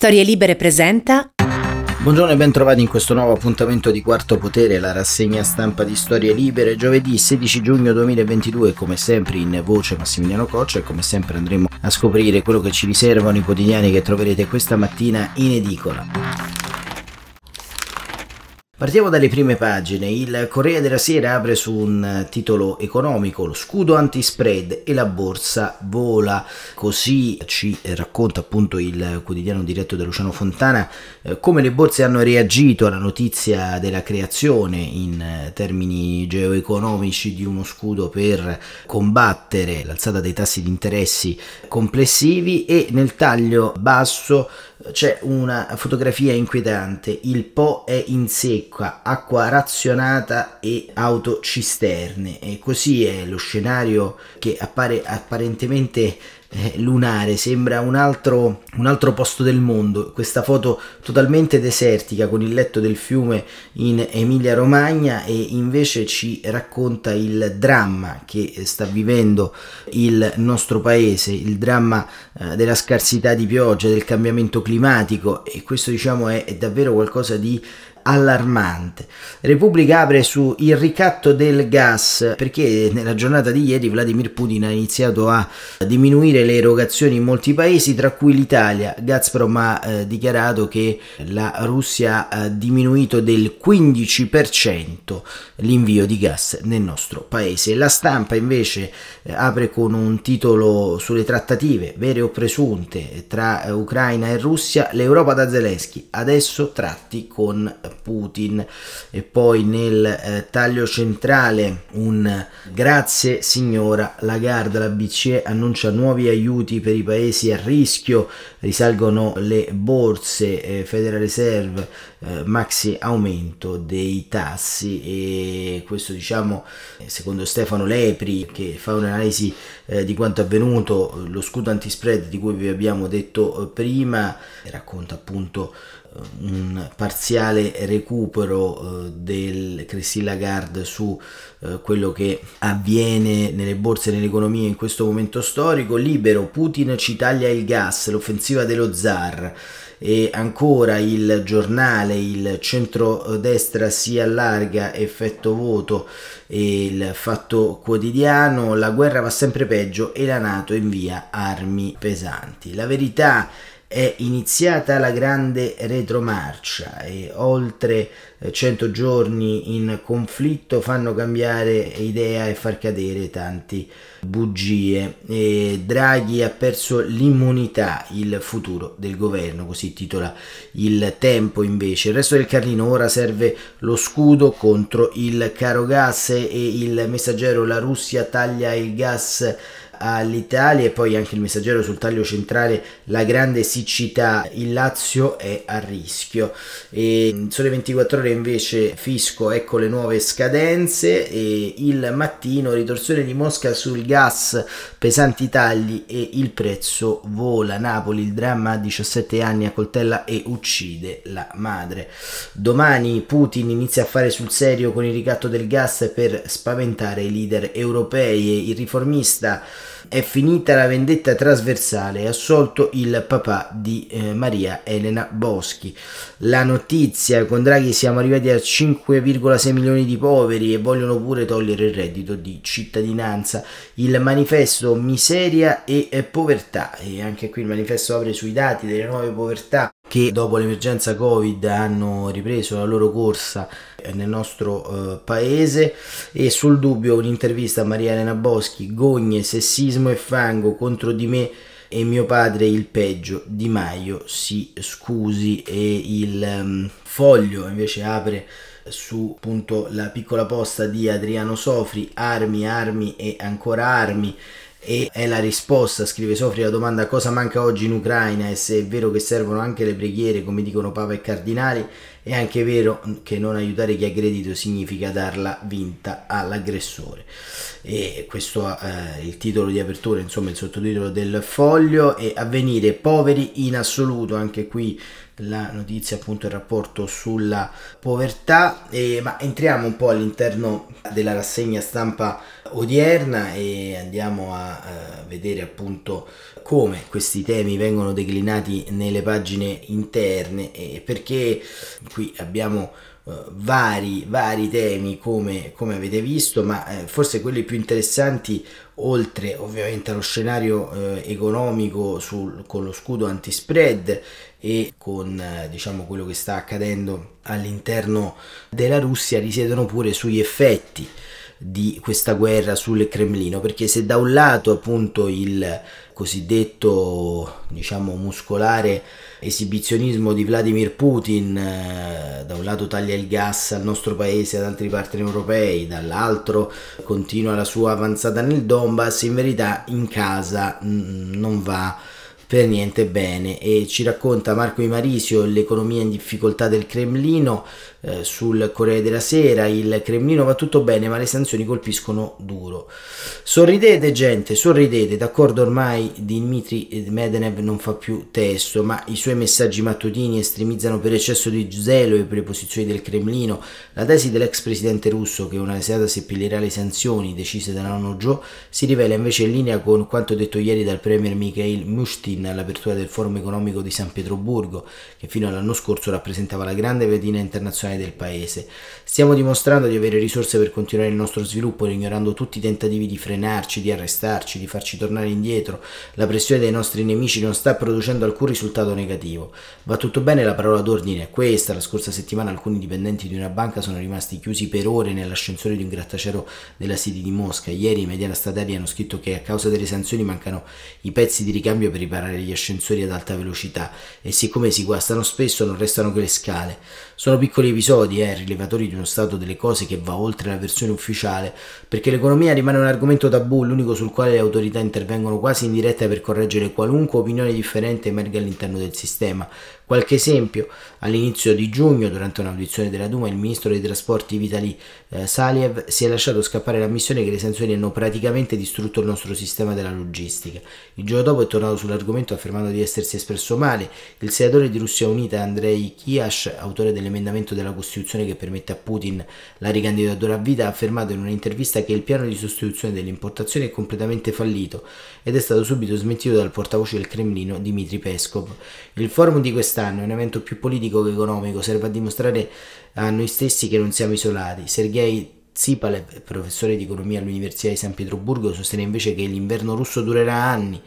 Storie Libere presenta. Buongiorno e ben trovati in questo nuovo appuntamento di Quarto Potere, la rassegna stampa di Storie Libere, giovedì 16 giugno 2022, come sempre in voce Massimiliano Coccia e come sempre andremo a scoprire quello che ci riservano i quotidiani che troverete questa mattina in edicola. Partiamo dalle prime pagine. Il Corriere della Sera apre su un titolo economico, lo scudo anti-spread e la borsa vola. Così ci racconta appunto il quotidiano diretto da Luciano Fontana eh, come le borse hanno reagito alla notizia della creazione in termini geoeconomici di uno scudo per combattere l'alzata dei tassi di interessi complessivi e nel taglio basso c'è una fotografia inquietante, il Po è in secca, acqua razionata e autocisterne. E così è lo scenario che appare apparentemente eh, lunare, sembra un altro, un altro posto del mondo. Questa foto totalmente desertica con il letto del fiume in Emilia Romagna e invece ci racconta il dramma che sta vivendo il nostro paese, il dramma eh, della scarsità di pioggia, del cambiamento climatico e questo diciamo è, è davvero qualcosa di allarmante. Repubblica apre su il ricatto del gas perché nella giornata di ieri Vladimir Putin ha iniziato a diminuire le erogazioni in molti paesi, tra cui l'Italia. Gazprom ha eh, dichiarato che la Russia ha diminuito del 15% l'invio di gas nel nostro paese. La stampa invece eh, apre con un titolo sulle trattative vere o presunte tra Ucraina e Russia, l'Europa da Zelensky, adesso tratti con Putin. E poi nel eh, taglio centrale un grazie signora Lagarde, la BCE annuncia nuovi aiuti per i paesi a rischio, risalgono le borse, eh, Federal Reserve, eh, maxi aumento dei tassi. E questo diciamo secondo Stefano Lepri che fa un'analisi eh, di quanto avvenuto, lo scudo antispread di cui vi abbiamo detto eh, prima racconta appunto un parziale recupero eh, del Christine Lagarde su eh, quello che avviene nelle borse e nell'economia in questo momento storico. Libero, Putin ci taglia il gas, l'offensiva dello zar e ancora il giornale, il centro-destra si allarga, effetto voto e il fatto quotidiano, la guerra va sempre peggio e la Nato invia armi pesanti. La verità iniziata la grande retromarcia e oltre 100 eh, giorni in conflitto fanno cambiare idea e far cadere tanti bugie. E Draghi ha perso l'immunità, il futuro del governo, così titola il tempo invece. Il resto del Carlino ora serve lo scudo contro il caro gas e il messaggero la Russia taglia il gas all'Italia e poi anche il messaggero sul taglio centrale la grande siccità il Lazio è a rischio. E sole 24 ore invece fisco ecco le nuove scadenze e il mattino ritorsione di Mosca sul gas pesanti tagli e il prezzo vola. Napoli il dramma a 17 anni a coltella e uccide la madre. Domani Putin inizia a fare sul serio con il ricatto del gas per spaventare i leader europei il riformista è finita la vendetta trasversale, assolto il papà di eh, Maria Elena Boschi. La notizia, con Draghi siamo arrivati a 5,6 milioni di poveri e vogliono pure togliere il reddito di cittadinanza. Il manifesto miseria e eh, povertà, e anche qui il manifesto apre sui dati delle nuove povertà che dopo l'emergenza Covid hanno ripreso la loro corsa nel nostro uh, paese. E sul dubbio un'intervista a Maria Elena Boschi, gogne, sessismo e fango contro di me e mio padre il peggio, Di Maio si scusi e il um, foglio invece apre su appunto la piccola posta di Adriano Sofri, armi, armi e ancora armi e è la risposta, scrive Sofri, alla domanda cosa manca oggi in Ucraina e se è vero che servono anche le preghiere, come dicono Papa e Cardinali, è anche vero che non aiutare chi ha aggredito significa darla vinta all'aggressore. E questo è eh, il titolo di apertura, insomma il sottotitolo del foglio e avvenire poveri in assoluto, anche qui la notizia appunto il rapporto sulla povertà e, ma entriamo un po' all'interno della rassegna stampa odierna e andiamo a, a vedere appunto come questi temi vengono declinati nelle pagine interne e perché qui abbiamo vari, vari temi come, come avete visto ma eh, forse quelli più interessanti oltre ovviamente allo scenario eh, economico sul, con lo scudo anti-spread e con eh, diciamo quello che sta accadendo all'interno della Russia risiedono pure sugli effetti di questa guerra sul Cremlino perché se da un lato appunto il cosiddetto diciamo muscolare esibizionismo di Vladimir Putin eh, da un lato taglia il gas al nostro paese ad altri partner europei dall'altro continua la sua avanzata nel Donbass in verità in casa mh, non va per niente bene. E ci racconta Marco Imarisio l'economia in difficoltà del Cremlino eh, sul Corriere della Sera il Cremlino va tutto bene ma le sanzioni colpiscono duro. Sorridete gente sorridete. D'accordo ormai Dmitry Medvedev non fa più testo ma i suoi messaggi mattutini estremizzano per eccesso di zelo e per le posizioni del Cremlino. La tesi dell'ex presidente russo che una serata seppellirà le sanzioni decise da nonno Joe si rivela invece in linea con quanto detto ieri dal premier Mikhail Mushtin all'apertura del forum economico di San Pietroburgo che fino all'anno scorso rappresentava la grande vetrina internazionale internazionale del paese. Stiamo dimostrando di avere risorse per continuare il nostro sviluppo, ignorando tutti i tentativi di frenarci, di arrestarci, di farci tornare indietro. La pressione dei nostri nemici non sta producendo alcun risultato negativo. Va tutto bene, la parola d'ordine è questa. La scorsa settimana alcuni dipendenti di una banca sono rimasti chiusi per ore nell'ascensore di un grattacielo della City di Mosca. Ieri i media statali hanno scritto che a causa delle sanzioni mancano i pezzi di ricambio per riparare gli ascensori ad alta velocità e siccome si guastano spesso non restano che le scale. Sono piccoli episodi, eh, rilevatori di uno stato delle cose che va oltre la versione ufficiale, perché l'economia rimane un argomento tabù, l'unico sul quale le autorità intervengono quasi in diretta per correggere qualunque opinione differente emerga all'interno del sistema, Qualche esempio, all'inizio di giugno, durante un'audizione della Duma, il ministro dei trasporti Vitali eh, Saliev si è lasciato scappare l'ammissione che le sanzioni hanno praticamente distrutto il nostro sistema della logistica. Il giorno dopo è tornato sull'argomento affermando di essersi espresso male. Il senatore di Russia Unita Andrei Kiash, autore dell'emendamento della Costituzione che permette a Putin la ricandidatura a vita, ha affermato in un'intervista che il piano di sostituzione delle importazioni è completamente fallito ed è stato subito smentito dal portavoce del Cremlino Dmitry Peskov. Il forum di questa quest'anno è un evento più politico che economico, serve a dimostrare a noi stessi che non siamo isolati. Sergei Tsipalev, professore di economia all'Università di San Pietroburgo, sostiene invece che l'inverno russo durerà anni.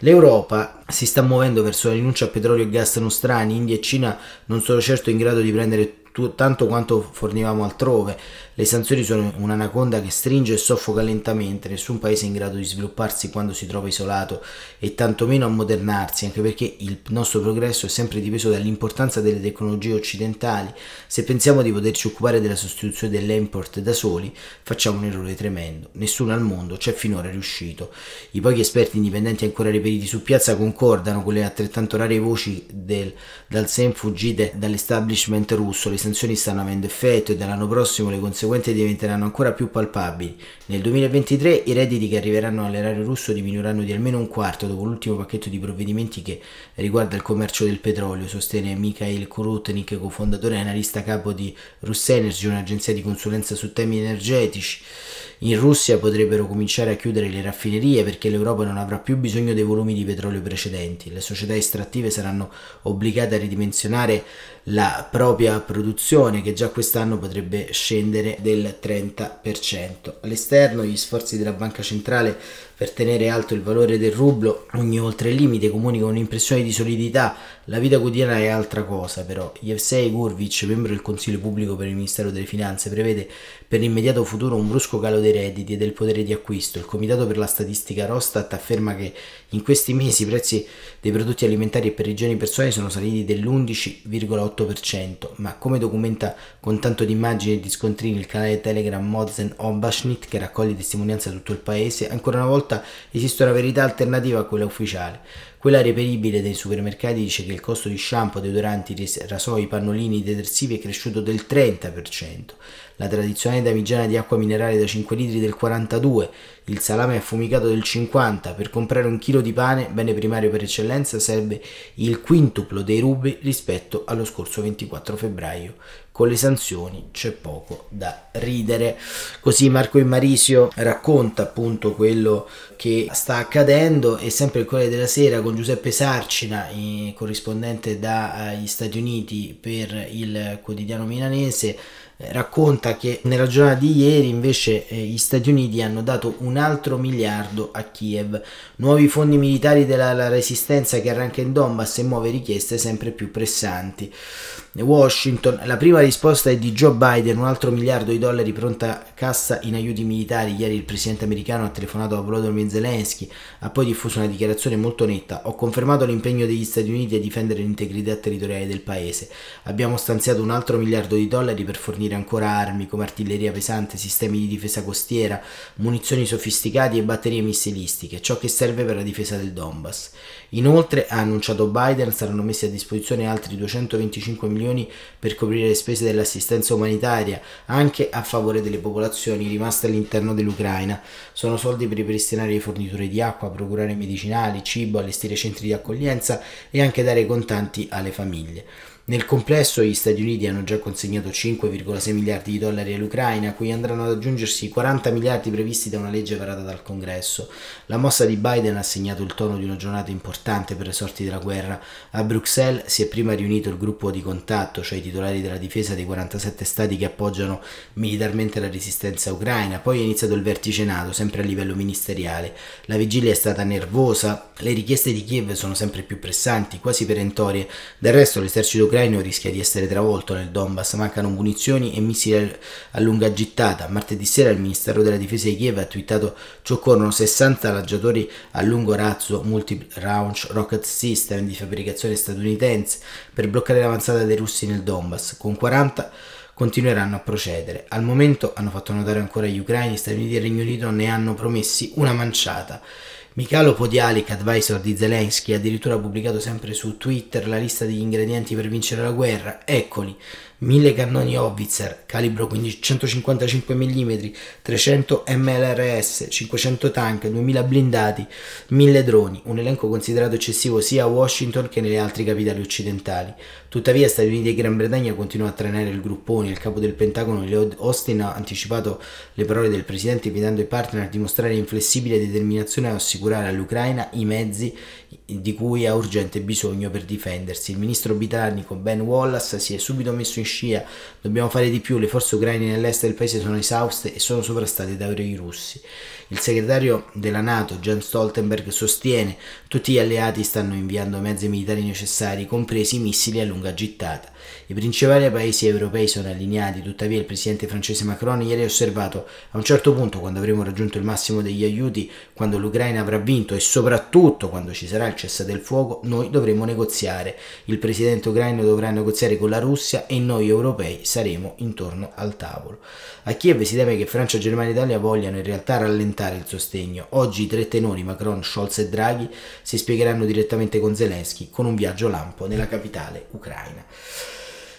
L'Europa si sta muovendo verso la rinuncia a petrolio e gas nostrani, India e Cina non sono certo in grado di prendere tanto quanto fornivamo altrove. Le sanzioni sono un'anaconda che stringe e soffoca lentamente, nessun paese è in grado di svilupparsi quando si trova isolato e tantomeno a modernarsi, anche perché il nostro progresso è sempre dipeso dall'importanza delle tecnologie occidentali. Se pensiamo di poterci occupare della sostituzione dell'import da soli, facciamo un errore tremendo. Nessuno al mondo ci è finora riuscito. I pochi esperti indipendenti ancora riperiti su piazza concordano con le altrettanto rare voci del, dal SEM fuggite dall'establishment russo. Le sanzioni stanno avendo effetto e dall'anno prossimo le conseguenze diventeranno ancora più palpabili. Nel 2023 i redditi che arriveranno all'erario russo diminuiranno di almeno un quarto dopo l'ultimo pacchetto di provvedimenti che riguarda il commercio del petrolio, sostiene Mikhail Kurutnik, cofondatore e analista capo di Russenergy, un'agenzia di consulenza su temi energetici. In Russia potrebbero cominciare a chiudere le raffinerie perché l'Europa non avrà più bisogno dei volumi di petrolio precedenti. Le società estrattive saranno obbligate a ridimensionare la propria produzione che già quest'anno potrebbe scendere del 30%. All'esterno gli sforzi della Banca Centrale per tenere alto il valore del rublo ogni oltre limite comunica un'impressione di solidità. La vita quotidiana è altra cosa, però. Yevsei Gurvic, membro del Consiglio Pubblico per il Ministero delle Finanze, prevede per l'immediato futuro un brusco calo dei redditi e del potere di acquisto. Il Comitato per la Statistica Rostat afferma che in questi mesi i prezzi dei prodotti alimentari e per igiene personali sono saliti dell'11,8%, ma come documenta con tanto di immagini e di scontrini il canale Telegram Mozen Obashnit che raccoglie testimonianze da tutto il paese, ancora una volta volta esiste una verità alternativa a quella ufficiale. Quella reperibile dei supermercati dice che il costo di shampoo, deodoranti, rasoi, pannolini, detersivi è cresciuto del 30%, la tradizionale damigiana di acqua minerale da 5 litri del 42%, il salame affumicato del 50%. Per comprare un chilo di pane, bene primario per eccellenza, serve il quintuplo dei rubli rispetto allo scorso 24 febbraio con le sanzioni c'è poco da ridere. Così Marco Immarisio racconta appunto quello che sta accadendo e sempre il Corriere della Sera con Giuseppe Sarcina, corrispondente dagli Stati Uniti per il quotidiano milanese, eh, racconta che nella giornata di ieri invece eh, gli Stati Uniti hanno dato un altro miliardo a Kiev, nuovi fondi militari della resistenza che arranca in Donbass e muove richieste sempre più pressanti. Washington, la prima risposta è di Joe Biden, un altro miliardo di dollari pronta cassa in aiuti militari. Ieri il presidente americano ha telefonato a Volodymyr Zelensky, ha poi diffuso una dichiarazione molto netta. Ho confermato l'impegno degli Stati Uniti a difendere l'integrità territoriale del paese. Abbiamo stanziato un altro miliardo di dollari per fornire ancora armi come artiglieria pesante, sistemi di difesa costiera, munizioni sofisticati e batterie missilistiche, ciò che serve per la difesa del Donbass. Inoltre, ha annunciato Biden, saranno messi a disposizione altri 225 milioni per coprire le spese dell'assistenza umanitaria, anche a favore delle popolazioni rimaste all'interno dell'Ucraina. Sono soldi per ripristinare le forniture di acqua, procurare medicinali, cibo, allestire centri di accoglienza e anche dare contanti alle famiglie. Nel complesso gli Stati Uniti hanno già consegnato 5,6 miliardi di dollari all'Ucraina, a cui andranno ad aggiungersi i 40 miliardi previsti da una legge varata dal Congresso. La mossa di Biden ha segnato il tono di una giornata importante per le sorti della guerra. A Bruxelles si è prima riunito il gruppo di contatto, cioè i titolari della difesa dei 47 stati che appoggiano militarmente la resistenza ucraina, poi è iniziato il vertice NATO, sempre a livello ministeriale. La vigilia è stata nervosa, le richieste di Kiev sono sempre più pressanti, quasi perentorie. Del resto l'esercito ucraino ucraino rischia di essere travolto nel Donbass, mancano munizioni e missili a lunga gittata. Martedì sera il Ministero della Difesa di Kiev ha twittato ci occorrono 60 lanciatori a lungo razzo multi-launch rocket system di fabbricazione statunitense per bloccare l'avanzata dei russi nel Donbass, con 40 continueranno a procedere. Al momento hanno fatto notare ancora gli ucraini, Stati Uniti e Regno Unito ne hanno promessi una manciata. Michalo Podialic, advisor di Zelensky, ha addirittura pubblicato sempre su Twitter la lista degli ingredienti per vincere la guerra. Eccoli, 1000 cannoni Howitzer, calibro 155 mm, 300 MLRS, 500 tank, 2000 blindati, 1000 droni, un elenco considerato eccessivo sia a Washington che nelle altre capitali occidentali. Tuttavia Stati Uniti e Gran Bretagna continuano a trainare il gruppone, il capo del Pentagono Austin ha anticipato le parole del presidente invitando i partner a dimostrare inflessibile determinazione a assicurare all'Ucraina i mezzi di cui ha urgente bisogno per difendersi. Il ministro britannico Ben Wallace si è subito messo in scia, dobbiamo fare di più, le forze ucraine nell'est del paese sono esauste e sono sovrastate da aerei russi. Il segretario della Nato, Jens Stoltenberg, sostiene tutti gli alleati stanno inviando mezzi militari necessari, compresi missili a lunga gittata. I principali paesi europei sono allineati, tuttavia il presidente francese Macron ieri ha osservato a un certo punto, quando avremo raggiunto il massimo degli aiuti, quando l'Ucraina avrà vinto e soprattutto quando ci sarà il cessate il fuoco, noi dovremo negoziare. Il presidente ucraino dovrà negoziare con la Russia e noi europei saremo intorno al tavolo. A Kiev si teme che Francia, Germania e Italia vogliano in realtà rallentare il sostegno. Oggi i tre tenori Macron, Scholz e Draghi si spiegheranno direttamente con Zelensky con un viaggio lampo nella capitale ucraina.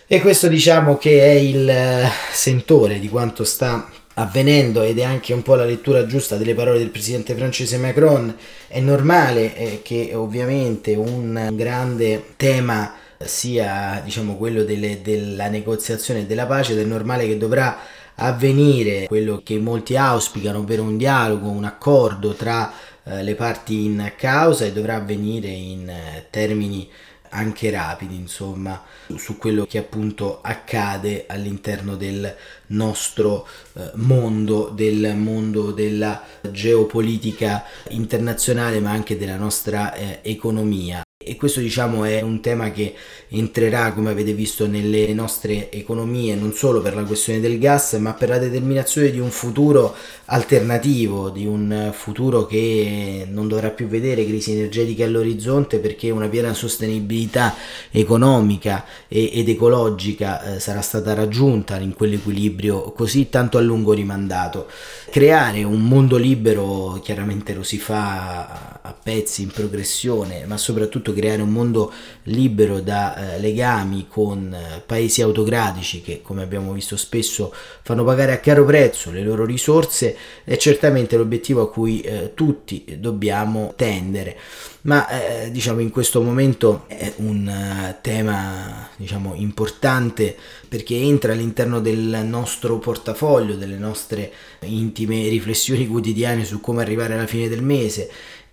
E questo diciamo che è il eh, sentore di quanto sta avvenendo ed è anche un po' la lettura giusta delle parole del presidente francese Macron. È normale eh, che ovviamente un grande tema sia diciamo quello delle, della negoziazione e della pace ed è normale che dovrà avvenire quello che molti auspicano, ovvero un dialogo, un accordo tra eh, le parti in causa e dovrà avvenire in eh, termini anche rapidi, insomma, su quello che appunto accade all'interno del nostro eh, mondo, del mondo della geopolitica internazionale, ma anche della nostra eh, economia. E questo diciamo è un tema che entrerà come avete visto nelle nostre economie non solo per la questione del gas ma per la determinazione di un futuro alternativo di un futuro che non dovrà più vedere crisi energetiche all'orizzonte perché una piena sostenibilità economica ed ecologica eh, sarà stata raggiunta in quell'equilibrio così tanto a lungo rimandato. Creare un mondo libero chiaramente lo si fa a pezzi in progressione ma soprattutto creare un mondo libero da eh, legami con eh, paesi autocratici che come abbiamo visto spesso fanno pagare a caro prezzo le loro risorse è certamente l'obiettivo a cui eh, tutti dobbiamo tendere. Ma eh, diciamo in questo momento è un uh, tema diciamo importante perché entra all'interno del nostro portafoglio delle nostre intime riflessioni quotidiane su come arrivare alla fine del mese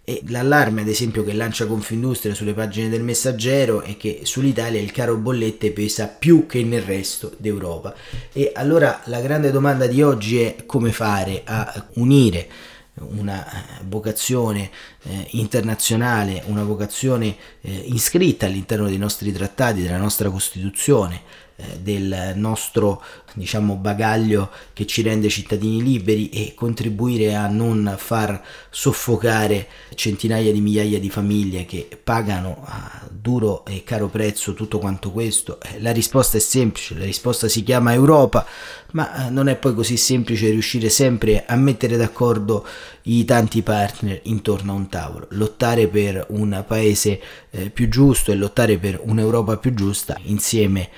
e l'allarme, ad esempio, che lancia Confindustria sulle pagine del Messaggero è che sull'Italia il caro bollette pesa più che nel resto d'Europa. E allora la grande domanda di oggi è come fare a unire una eh, vocazione eh, internazionale, una vocazione eh, iscritta all'interno dei nostri trattati, della nostra Costituzione, del nostro diciamo bagaglio che ci rende cittadini liberi e contribuire a non far soffocare centinaia di migliaia di famiglie che pagano a duro e caro prezzo tutto quanto questo. Eh, la risposta è semplice la risposta si chiama Europa ma eh, non è poi così semplice riuscire sempre a mettere d'accordo i tanti partner intorno a un tavolo. Lottare per un paese più giusto e lottare per un'Europa più giusta insieme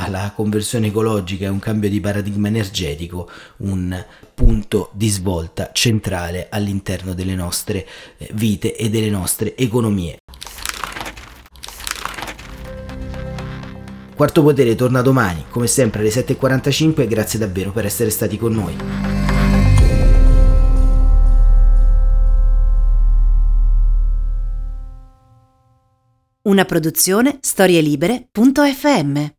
alla conversione ecologica e un cambio di paradigma energetico un punto di svolta centrale all'interno delle nostre eh, vite e delle nostre economie. Quarto Potere torna domani, come sempre alle 7.45 grazie davvero per essere stati con noi. Una produzione storielibere.fm